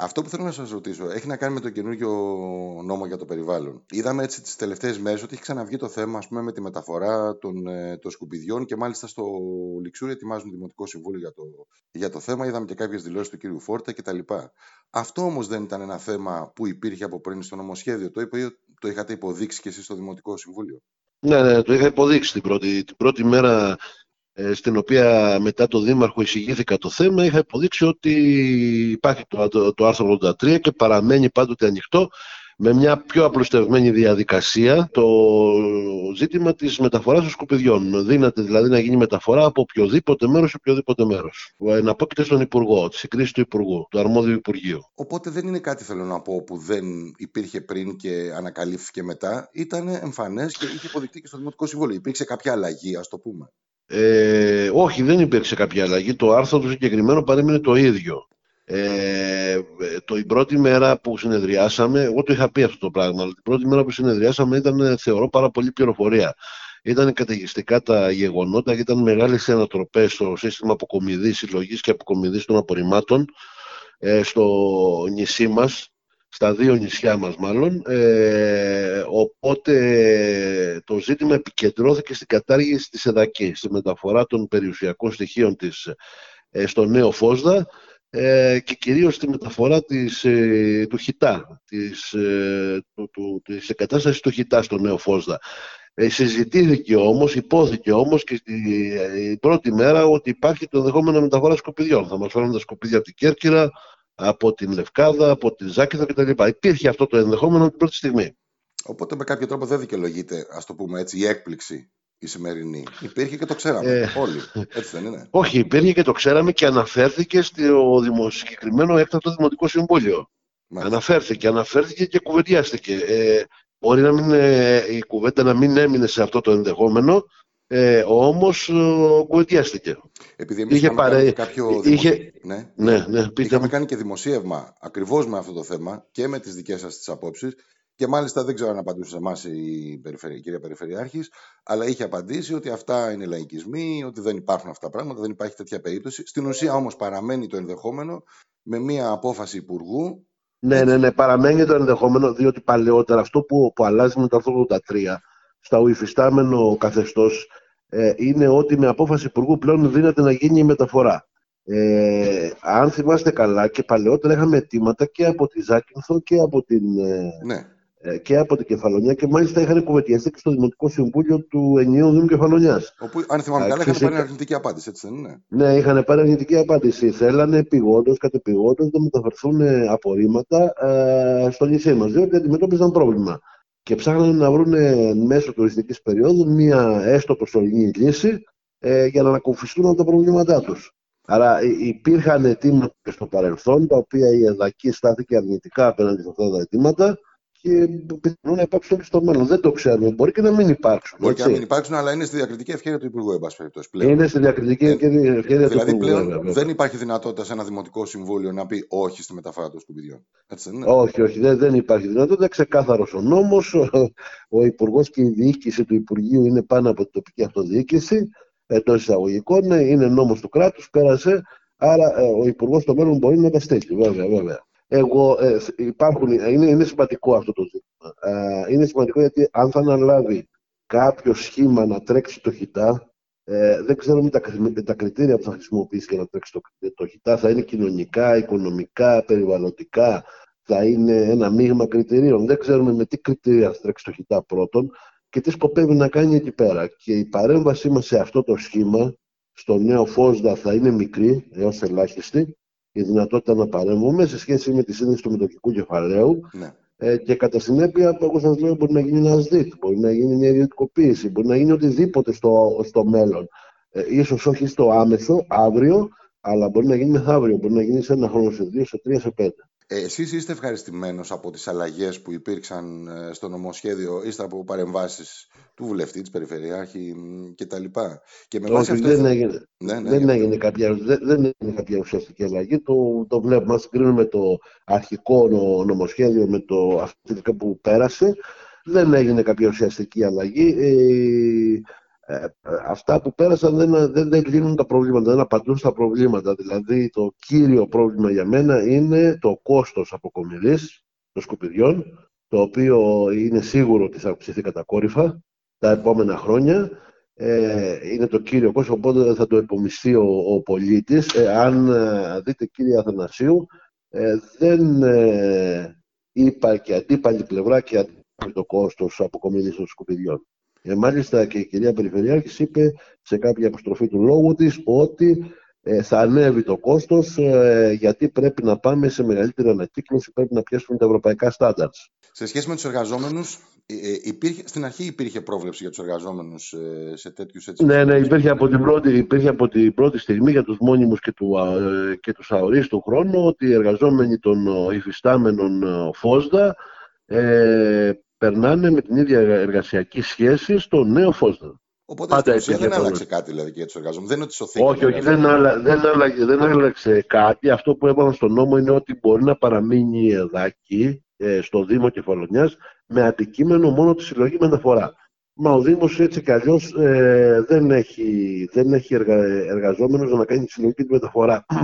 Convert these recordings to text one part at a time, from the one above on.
Αυτό που θέλω να σας ρωτήσω έχει να κάνει με το καινούργιο νόμο για το περιβάλλον. Είδαμε έτσι τις τελευταίες μέρες ότι έχει ξαναβγεί το θέμα ας πούμε, με τη μεταφορά των, ε, των σκουπιδιών και μάλιστα στο Λιξούρι ετοιμάζουν Δημοτικό Συμβούλιο για το, για το θέμα. Είδαμε και κάποιες δηλώσεις του κ. Φόρτα κτλ. Αυτό όμως δεν ήταν ένα θέμα που υπήρχε από πριν στο νομοσχέδιο. Το, είπε, το είχατε υποδείξει και εσείς στο Δημοτικό Συμβούλιο; Ναι, ναι, το είχα υποδείξει την πρώτη, την πρώτη μέρα ε, στην οποία μετά το Δήμαρχο εισηγήθηκα το θέμα, είχα υποδείξει ότι υπάρχει το, το, το άρθρο 83 και παραμένει πάντοτε ανοιχτό με μια πιο απλουστευμένη διαδικασία το ζήτημα της μεταφοράς των σκουπιδιών. Δύναται δηλαδή να γίνει μεταφορά από οποιοδήποτε μέρος σε οποιοδήποτε μέρος. Να και στον Υπουργό, τη συγκρίση του Υπουργού, του αρμόδιου Υπουργείου. Οπότε δεν είναι κάτι θέλω να πω που δεν υπήρχε πριν και ανακαλύφθηκε μετά. Ήταν εμφανές και είχε υποδεικτεί και στο Δημοτικό Συμβούλιο. Υπήρξε κάποια αλλαγή, ας το πούμε. Ε, όχι, δεν υπήρξε κάποια αλλαγή. Το άρθρο του συγκεκριμένο παρέμεινε το ίδιο. Ε, το, η πρώτη μέρα που συνεδριάσαμε, εγώ το είχα πει αυτό το πράγμα, αλλά την πρώτη μέρα που συνεδριάσαμε ήταν, θεωρώ, πάρα πολύ πληροφορία. Ήταν καταιγιστικά τα γεγονότα και ήταν μεγάλες ανατροπές στο σύστημα αποκομιδής, συλλογής και αποκομιδής των απορριμμάτων ε, στο νησί μας στα δύο νησιά μας μάλλον, ε, οπότε το ζήτημα επικεντρώθηκε στην κατάργηση της εδακή, στη μεταφορά των περιουσιακών στοιχείων της ε, στο νέο Φόσδα ε, και κυρίως στη μεταφορά της, ε, του Χιτά, της, ε, του, του, της εγκατάστασης του Χιτά στο νέο Φόσδα. Ε, συζητήθηκε όμως, υπόθηκε όμως και η πρώτη μέρα ότι υπάρχει το ενδεχόμενο μεταφορά σκοπιδιών. Θα μας φέρουν τα σκοπίδια από την Κέρκυρα, από την Λευκάδα, από τη Ζάκηθα κτλ. Υπήρχε αυτό το ενδεχόμενο την πρώτη στιγμή. Οπότε με κάποιο τρόπο δεν δικαιολογείται, ας το πούμε έτσι, η έκπληξη η σημερινή. Υπήρχε και το ξέραμε ε, όλοι. Έτσι δεν είναι. Όχι, υπήρχε και το ξέραμε και αναφέρθηκε στο συγκεκριμένο έκτακτο Δημοτικό Συμβούλιο. Μάλιστα. Αναφέρθηκε, αναφέρθηκε και κουβεντιάστηκε. Ε, μπορεί να μην, ε, η κουβέντα να μην έμεινε σε αυτό το ενδεχόμενο, ε, όμως ε, κουβεντιάστηκε. Επειδή εμείς είχε πάρε... κάποιο είχε... Ναι, ναι, ναι, είχαμε κάνει και δημοσίευμα ακριβώς με αυτό το θέμα και με τις δικές σας τις απόψεις και μάλιστα δεν ξέρω αν απαντούσε σε εμάς η, η κυρία Περιφερειάρχης, αλλά είχε απαντήσει ότι αυτά είναι λαϊκισμοί, ότι δεν υπάρχουν αυτά τα πράγματα, δεν υπάρχει τέτοια περίπτωση. Στην ουσία όμως παραμένει το ενδεχόμενο με μια απόφαση Υπουργού. Ναι, ναι, ναι, παραμένει το ενδεχόμενο, διότι παλαιότερα αυτό που, που αλλάζει με το 83 στα υφιστάμενο καθεστώς ε, είναι ότι με απόφαση Υπουργού πλέον δύναται να γίνει η μεταφορά. Ε, αν θυμάστε καλά και παλαιότερα είχαμε αιτήματα και από τη Ζάκυνθο και από την, ε, ναι. Ε, και από την Κεφαλονιά και μάλιστα είχαν κουβεντιαστεί και στο Δημοτικό Συμβούλιο του Ενιαίου Δήμου Κεφαλονιάς. Όπου, αν θυμάμαι καλά, είχαν πάρει αρνητική απάντηση, έτσι δεν είναι; Ναι, είχαν πάρει αρνητική απάντηση. Θέλανε επιγόντω, κατεπηγόντως να μεταφερθούν απορρίμματα ε, στο νησί μας, διότι αντιμετώπιζαν πρόβλημα και ψάχνανε να βρουν μέσω τουριστικής περίοδου μία έστω προσωρινή λύση ε, για να ανακουφιστούν από τα προβλήματά τους. Άρα υπήρχαν αιτήματα στο παρελθόν, τα οποία η ΕΔΑΚΗ στάθηκε αρνητικά απέναντι σε αυτά τα αιτήματα και πιθανόν να υπάρξουν και στο μέλλον. Δεν το ξέρουμε. Μπορεί και να μην υπάρξουν. Μπορεί έτσι. και να μην υπάρξουν, αλλά είναι στη διακριτική ευκαιρία του Υπουργού, εν πάση Είναι στη διακριτική ε, ευκαιρία ε, δηλαδή, του Υπουργού. Δηλαδή πλέον δεν υπάρχει δυνατότητα σε ένα δημοτικό συμβούλιο να πει όχι στη μεταφορά των σκουπιδιών. Έτσι δεν είναι. Όχι, όχι, δεν, δεν υπάρχει δυνατότητα. Ξεκάθαρος ο νόμος. Ο, ο Υπουργός και η διοίκηση του Υπουργείου είναι πάνω από την τοπική αυτοδιοίκηση εντός εισαγωγικών. Είναι νόμος του κράτους, πέρασε. Άρα ε, ο Υπουργός στο μέλλον μπορεί να τα στέλνει, βέβαια. βέβαια. Εγώ, ε, υπάρχουν, είναι, είναι σημαντικό αυτό το ζήτημα. Ε, είναι σημαντικό γιατί αν θα αναλάβει κάποιο σχήμα να τρέξει το χιτά, ε, δεν ξέρουμε τα, τα κριτήρια που θα χρησιμοποιήσει για να τρέξει το, το χιτά. Θα είναι κοινωνικά, οικονομικά, περιβαλλοντικά, θα είναι ένα μείγμα κριτηρίων. Δεν ξέρουμε με τι κριτήρια θα τρέξει το χιτά πρώτον και τι σκοπεύει να κάνει εκεί πέρα. Και η παρέμβασή μας σε αυτό το σχήμα, στο νέο ΦΟΣΔΑ, θα είναι μικρή έως ελάχιστη η δυνατότητα να παρέμβουμε σε σχέση με τη σύνδεση του μετοχικού κεφαλαίου. Ναι. Ε, και κατά συνέπεια, όπως σας λέω, μπορεί να γίνει ένας ΔΙΤ, μπορεί να γίνει μια ιδιωτικοποίηση, μπορεί να γίνει οτιδήποτε στο, στο μέλλον. Ε, ίσως όχι στο άμεσο, αύριο, αλλά μπορεί να γίνει μεθαύριο, μπορεί να γίνει σε ένα χρόνο, σε δύο, σε τρία, σε πέντε. Ε, εσείς είστε ευχαριστημένος από τις αλλαγές που υπήρξαν ε, στο νομοσχέδιο, είστε από παρεμβάσεις του βουλευτή, της Περιφερειάρχη κτλ. Και με βάση αυτές... δεν, έγινε, ναι, ναι, δεν, έγινε κάποια, δεν, δεν έγινε κάποια ουσιαστική αλλαγή. Το, το βλέπουμε, αν συγκρίνουμε το αρχικό νομοσχέδιο με το αυτό που πέρασε, δεν έγινε κάποια ουσιαστική αλλαγή. Ε, ε, αυτά που πέρασαν δεν, δεν, δεν λύνουν τα προβλήματα, δεν απαντούν στα προβλήματα. Δηλαδή το κύριο πρόβλημα για μένα είναι το κόστος αποκομιδής των σκουπιδιών, το οποίο είναι σίγουρο ότι θα αυξηθεί κατακόρυφα τα επόμενα χρόνια. Ε, είναι το κύριο κόστος, οπότε θα το επομιστεί ο, ο πολίτης. Ε, αν ε, δείτε κύριε Αθανασίου, ε, δεν είπα και αντίπαλη πλευρά και αντίπαλη το κόστος αποκομιδής των σκουπιδιών. Ε, μάλιστα και η κυρία Περιφερειάρχης είπε σε κάποια αποστροφή του λόγου της ότι ε, θα ανέβει το κόστος ε, γιατί πρέπει να πάμε σε μεγαλύτερη ανακύκλωση, πρέπει να πιάσουμε τα ευρωπαϊκά στάνταρτς. Σε σχέση με τους εργαζόμενους, ε, υπήρχε, στην αρχή υπήρχε πρόβλεψη για τους εργαζόμενους σε τέτοιους έτσι. Ναι, ναι, υπήρχε από την πρώτη, υπήρχε από την πρώτη στιγμή για τους μόνιμους και, του, και τους αορίστου χρόνου ότι οι εργαζόμενοι των υφιστάμενων ΦΟΣΔΑ ε, περνάνε με την ίδια εργασιακή σχέση στο νέο Φόστα. Οπότε Πάντα έτσι δεν άλλαξε κάτι δηλαδή και για τους εργαζόμενους. Δεν είναι ότι σωθήκε. Όχι, όχι, δεν, άλλα, δεν, άλλαξε, δεν άλλαξε κάτι. Αυτό που έβαλαν στον νόμο είναι ότι μπορεί να παραμείνει εδάκι ε, στο Δήμο Κεφαλονιάς με αντικείμενο μόνο τη συλλογή μεταφορά. Μα ο Δήμος έτσι κι αλλιώς ε, δεν έχει, δεν έχει εργα, εργαζόμενος να κάνει τη συλλογή τη μεταφορά ε,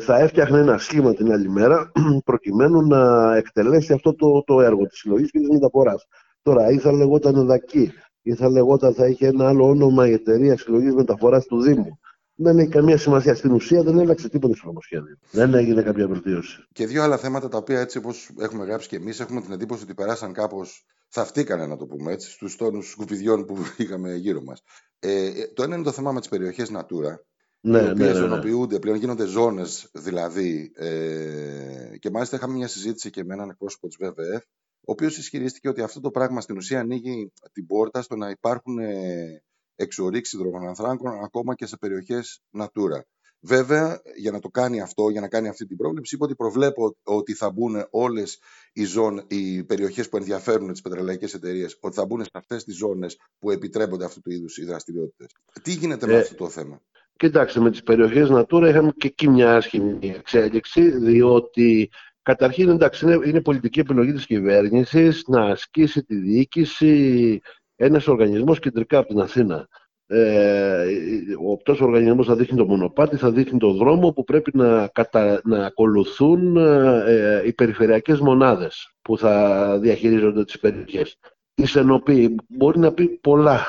θα έφτιαχνε ένα σχήμα την άλλη μέρα προκειμένου να εκτελέσει αυτό το, το έργο της συλλογής και της μεταφοράς. Τώρα ή θα λεγόταν Εδακή ή θα λεγόταν θα είχε ένα άλλο όνομα η εταιρεία συλλογής μεταφοράς του Δήμου. Δεν έχει καμία σημασία. Στην ουσία δεν άλλαξε τίποτα στο νομοσχέδιο. Δεν έγινε κάποια βελτίωση. Και δύο άλλα θέματα τα οποία έτσι όπως έχουμε γράψει και εμείς έχουμε την εντύπωση ότι περάσαν κάπως. Θαυτήκανε, να το πούμε έτσι, στους τόνους σκουπιδιών που είχαμε γύρω μας. Ε, το ένα είναι το θέμα με τις περιοχές Natura ναι, οι οποίε ναι, ναι, ναι, πλέον γίνονται ζώνες δηλαδή. Ε, και μάλιστα είχαμε μια συζήτηση και με έναν εκπρόσωπο της ΒΒΕΦ, ο οποίος ισχυρίστηκε ότι αυτό το πράγμα στην ουσία ανοίγει την πόρτα στο να υπάρχουν ε, εξορίξεις υδρογονανθράκων ακόμα και σε περιοχές Natura. Βέβαια, για να το κάνει αυτό, για να κάνει αυτή την πρόβλεψη, είπε ότι προβλέπω ότι θα μπουν όλες οι, οι περιοχές που ενδιαφέρουν τις πετρελαϊκές εταιρείες, ότι θα μπουν σε αυτές τις ζώνες που επιτρέπονται αυτού του είδους οι δραστηριότητες. Τι γίνεται με ε, αυτό το θέμα; Κοιτάξτε, με τις περιοχές Natura είχαμε και εκεί μια άσχημη εξέλιξη, διότι καταρχήν εντάξει, είναι, είναι πολιτική επιλογή της κυβέρνησης να ασκήσει τη διοίκηση ένας οργανισμός κεντρικά από την Αθήνα. Ε, ο αυτός ο οργανισμός θα δείχνει το μονοπάτι, θα δείχνει το δρόμο που πρέπει να, κατα, να ακολουθούν ε, οι περιφερειακές μονάδες που θα διαχειρίζονται τις περιοχές. Η Σενοπή μπορεί να πει πολλά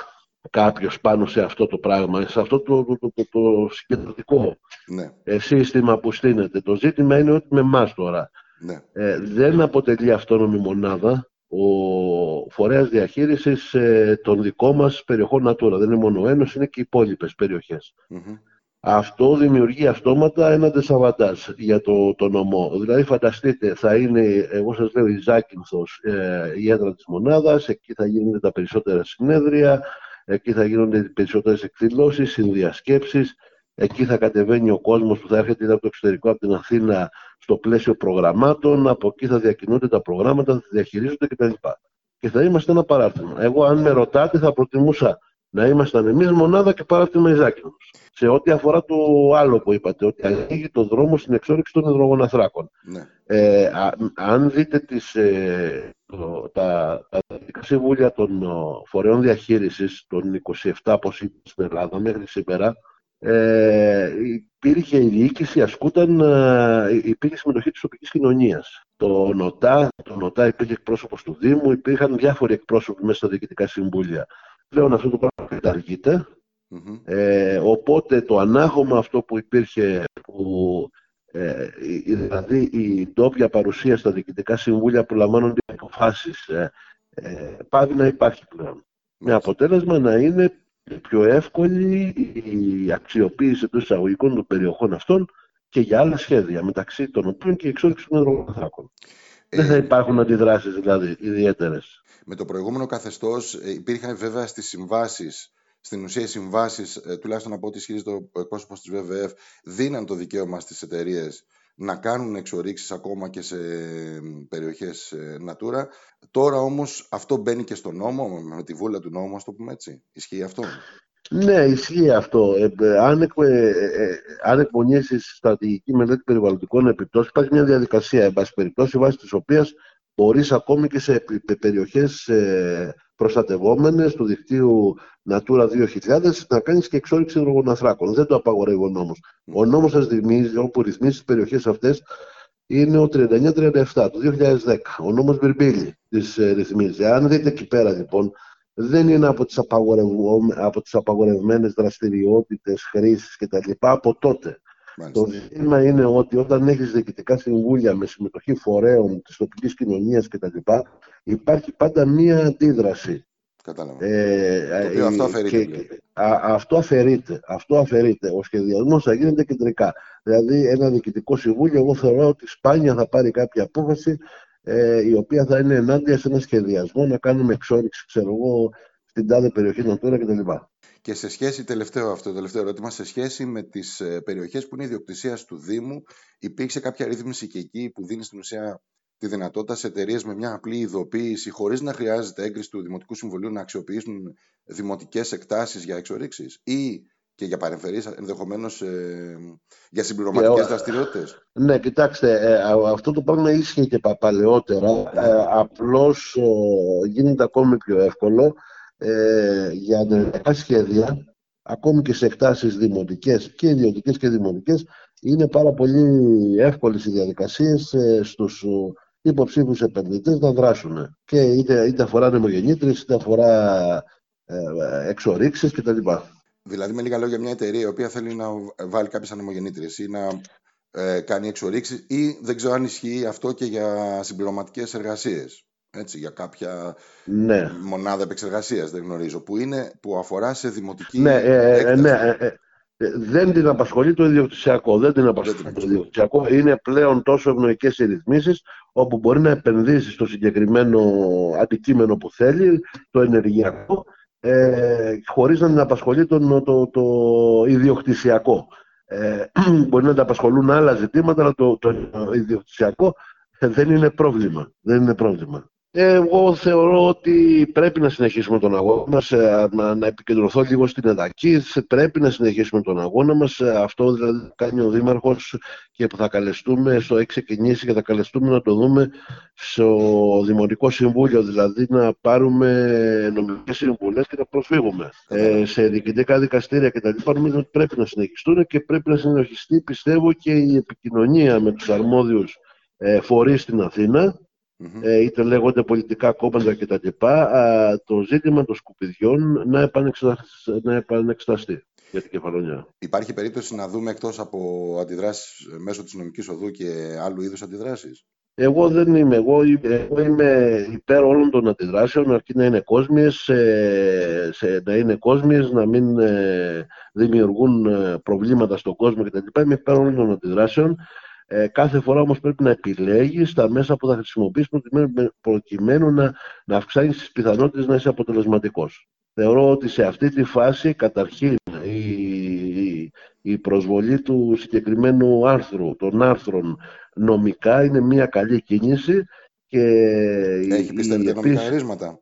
κάποιος πάνω σε αυτό το πράγμα, σε αυτό το, το, το, το συγκεντρωτικό ναι. Ε, σύστημα που στείνεται. Το ζήτημα είναι ότι με εμάς τώρα ναι. ε, δεν αποτελεί αυτόνομη μονάδα ο φορέας διαχείρισης ε, των δικών μας περιοχών Natura. Δεν είναι μόνο ένας, είναι και οι υπόλοιπες Αυτό δημιουργεί αυτόματα ένα δεσαβαντάζ για το, το νομό. Δηλαδή φανταστείτε, θα είναι, εγώ σας λέω, η Ζάκυνθος, ε, η έδρα της μονάδας, εκεί θα γίνουν τα περισσότερα συνέδρια, εκεί θα γίνονται περισσότερες εκδηλώσεις, συνδιασκέψεις, εκεί θα κατεβαίνει ο κόσμος που θα έρχεται από το εξωτερικό, από την Αθήνα, στο πλαίσιο προγραμμάτων, από εκεί θα διακινούνται τα προγράμματα, θα διαχειρίζονται κτλ. Και θα είμαστε ένα παράρτημα. Εγώ, αν με ρωτάτε, θα προτιμούσα να ήμασταν εμείς μονάδα και παράρτημα Ιζάκινος. Σε ό,τι αφορά το άλλο που είπατε, ότι ανοίγει το δρόμο στην εξόριξη των υδρογοναθράκων. Ναι. Ε, αν δείτε τις, ε, τα, τα συμβούλια των φορέων διαχείρισης, των 27 όπως είπε στην Ελλάδα μέχρι σήμερα, ε, υπήρχε η διοίκηση, ασκούταν, ε, υπήρχε συμμετοχή της τοπικής κοινωνίας. Το ΝΟΤΑ, το ΝΟΤΑ υπήρχε εκπρόσωπος του Δήμου, υπήρχαν διάφοροι εκπρόσωποι μέσα στα διοικητικά συμβούλια. Πλέον αυτό το πράγμα καταργείται. Ε, οπότε το ανάγωμα αυτό που υπήρχε, που, ε, δηλαδή η ντόπια παρουσία στα διοικητικά συμβούλια που λαμβάνονται αποφάσεις, ε, ε, πάβει να υπάρχει πλέον. Με αποτέλεσμα να είναι πιο εύκολη η αξιοποίηση των εισαγωγικών των περιοχών αυτών και για άλλα σχέδια, μεταξύ των οποίων και η εξόριξη των εργοθράκων. Ε, Δεν θα υπάρχουν αντιδράσεις δηλαδή ιδιαίτερες. Με το προηγούμενο καθεστώς ε, υπήρχαν βέβαια στις συμβάσεις, στην ουσία οι συμβάσεις, ε, τουλάχιστον από ό,τι ισχυρίζεται ο εκπρόσωπο της ΒΒΕΦ, δίναν το δικαίωμα στις εταιρείες να κάνουν εξορίξεις ακόμα και σε περιοχές Natura. Τώρα όμως αυτό μπαίνει και στο νόμο, με τη βούλα του νόμου, ας το πούμε έτσι. Ισχύει αυτό; Ναι, ισχύει αυτό. Ε, αν, εκ, ε, ε, αν εκπονήσεις στρατηγική μελέτη περιβαλλοντικών επιπτώσεων, υπάρχει μια διαδικασία, εν πάση περιπτώσει, βάσει της οποίας μπορείς ακόμη και σε περιοχές ε, προστατευόμενες του δικτύου Natura 2000 να κάνεις και εξόριξη υδρογοναθράκων. Δεν το απαγορεύει ο νόμος. Ο νόμος σας θυμίζει, όπου ρυθμίζει τις περιοχές αυτές, είναι ο 3937 του 2010. Ο νόμος Μπυρμπίλη τις ε, ρυθμίζει. Αν δείτε εκεί πέρα λοιπόν, δεν είναι από τις, από τις απαγορευμένες δραστηριότητες, χρήσεις κτλ. Από τότε. Μάλιστα. Το ζήτημα είναι ότι όταν έχεις διοικητικά συμβούλια με συμμετοχή φορέων της τοπικής κοινωνίας κτλ. υπάρχει πάντα μία αντίδραση. Κατάλαβα. Ε, το οποίο αυτό αφαιρείται. Και, α, αυτό αφαιρείται. Αυτό αφαιρείται. Ο σχεδιασμός θα γίνεται κεντρικά. Δηλαδή ένα διοικητικό συμβούλιο, εγώ θεωρώ ότι σπάνια θα πάρει κάποια απόφαση ε, η οποία θα είναι ενάντια σε ένα σχεδιασμό να κάνουμε εξόριξη, ξέρω εγώ, στην τάδε περιοχή Natura κτλ. Και σε σχέση, τελευταίο αυτό, το τελευταίο ερώτημα, σε σχέση με τις ε, περιοχές που είναι ιδιοκτησία του Δήμου, υπήρξε κάποια ρύθμιση και εκεί που δίνει στην ουσία τη δυνατότητα σε εταιρείες με μια απλή ειδοποίηση, χωρίς να χρειάζεται έγκριση του Δημοτικού Συμβουλίου, να αξιοποιήσουν δημοτικές εκτάσεις για εξορίξεις ή και για παρεμφερείς, ενδεχομένως ε, για συμπληρωματικές δραστηριότητες; Ναι, κοιτάξτε, ε, αυτό το πράγμα ίσχυε και παλαιότερα. Ε, Απλώς γίνεται ακόμη πιο εύκολο ε, για ενεργειακά σχέδια, ακόμη και σε εκτάσεις δημοτικές και ιδιωτικές και δημοτικές, είναι πάρα πολύ εύκολες οι διαδικασίες ε, στους υποψήφιους επενδυτές να δράσουν. Και είτε, είτε αφορά νεμογεννήτρες, είτε αφορά ε, εξορίξεις κτλ. Δηλαδή, με λίγα λόγια, μια εταιρεία η οποία θέλει να βάλει κάποιες ανεμογεννήτριε ή να ε, κάνει εξορίξεις, ή δεν ξέρω αν ισχύει αυτό και για συμπληρωματικές εργασίες έτσι, για κάποια ναι. μονάδα επεξεργασίας, δεν γνωρίζω, που, είναι, που αφορά σε δημοτική ναι, ε, ε ναι, ε, ε, δεν την απασχολεί το ιδιοκτησιακό. Δεν την απασχολεί το ιδιοκτησιακό. Είναι πλέον τόσο ευνοϊκές οι ρυθμίσεις, όπου μπορεί να επενδύσει στο συγκεκριμένο αντικείμενο που θέλει, το ενεργειακό, ε, χωρίς να την απασχολεί το, το, το ιδιοκτησιακό. Ε, μπορεί να την απασχολούν άλλα ζητήματα, αλλά το, το ιδιοκτησιακό δεν είναι πρόβλημα. Δεν είναι πρόβλημα. Εγώ θεωρώ ότι πρέπει να συνεχίσουμε τον αγώνα μας, ε, να, να επικεντρωθώ λίγο στην εδακή. Πρέπει να συνεχίσουμε τον αγώνα μας. Ε, αυτό δηλαδή κάνει ο Δήμαρχος και που θα καλεστούμε, στο έχει ξεκινήσει και θα καλεστούμε να το δούμε στο Δημοτικό Συμβούλιο, δηλαδή να πάρουμε νομικές συμβουλές και να προσφύγουμε ε, σε διοικητικά δικαστήρια κτλ. Νομίζω ότι πρέπει να συνεχιστούν και πρέπει να συνεχιστεί, πιστεύω, και η επικοινωνία με τους αρμόδιους ε, φορείς στην Αθήνα ε, είτε λέγονται πολιτικά κόμματα κτλ. το ζήτημα των σκουπιδιών να επανεξεταστεί, να επανεξεταστεί για την κεφαλονιά. Υπάρχει περίπτωση να δούμε εκτός από αντιδράσεις μέσω της νομικής οδού και άλλου είδους αντιδράσεις; Εγώ δεν είμαι. Εγώ, εγώ είμαι υπέρ όλων των αντιδράσεων, αρκεί να είναι κόσμιες, σε, να είναι κόσμιες, να μην ε, δημιουργούν ε, προβλήματα στον κόσμο κτλ. Είμαι υπέρ όλων των αντιδράσεων. Ε, κάθε φορά όμως πρέπει να επιλέγεις τα μέσα που θα χρησιμοποιήσεις προκειμένου να, να αυξάνεις τις πιθανότητες να είσαι αποτελεσματικός. Θεωρώ ότι σε αυτή τη φάση καταρχήν η, η προσβολή του συγκεκριμένου άρθρου, των άρθρων νομικά είναι μια καλή κίνηση και έχει πιστεύετε νομικά ερίσματα.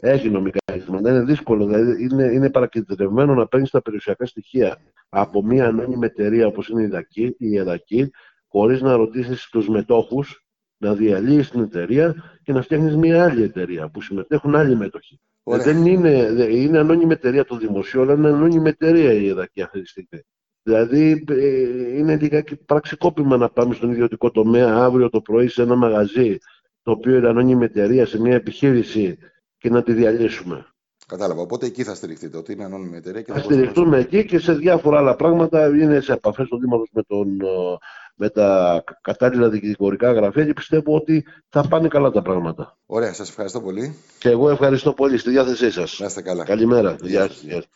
Έχει νομικά ερίσματα. Είναι δύσκολο. Δηλαδή είναι, είναι παρακεντρευμένο να παίρνεις τα περιουσιακά στοιχεία από μια ανώνυμη εταιρεία όπως είναι η, Δακή, η ΕΔΑΚΗ, χωρίς να ρωτήσεις τους μετόχους, να διαλύεις την εταιρεία και να φτιάχνεις μια άλλη εταιρεία που συμμετέχουν άλλοι μέτοχοι. Ε, δεν είναι, είναι ανώνυμη εταιρεία το δημοσίο, αλλά είναι ανώνυμη εταιρεία η ΕΔΑΚΗ αυτή τη στιγμή. Δηλαδή ε, είναι λιγάκι πραξικόπημα να πάμε στον ιδιωτικό τομέα αύριο το πρωί σε ένα μαγαζί το οποίο είναι ανώνυμη εταιρεία σε μια επιχείρηση και να τη διαλύσουμε. Κατάλαβα. Οπότε εκεί θα στηριχτείτε, ότι είναι ανώνυμη εταιρεία. Και θα στηριχτούμε εκεί και σε διάφορα άλλα πράγματα. Είναι σε επαφές ο Δήμαρχος με, με τα κατάλληλα δικηγορικά γραφεία και πιστεύω ότι θα πάνε καλά τα πράγματα. Ωραία, σας ευχαριστώ πολύ. Και εγώ ευχαριστώ πολύ στη διάθεσή σας. Να είστε καλά. Καλημέρα. Γεια σας.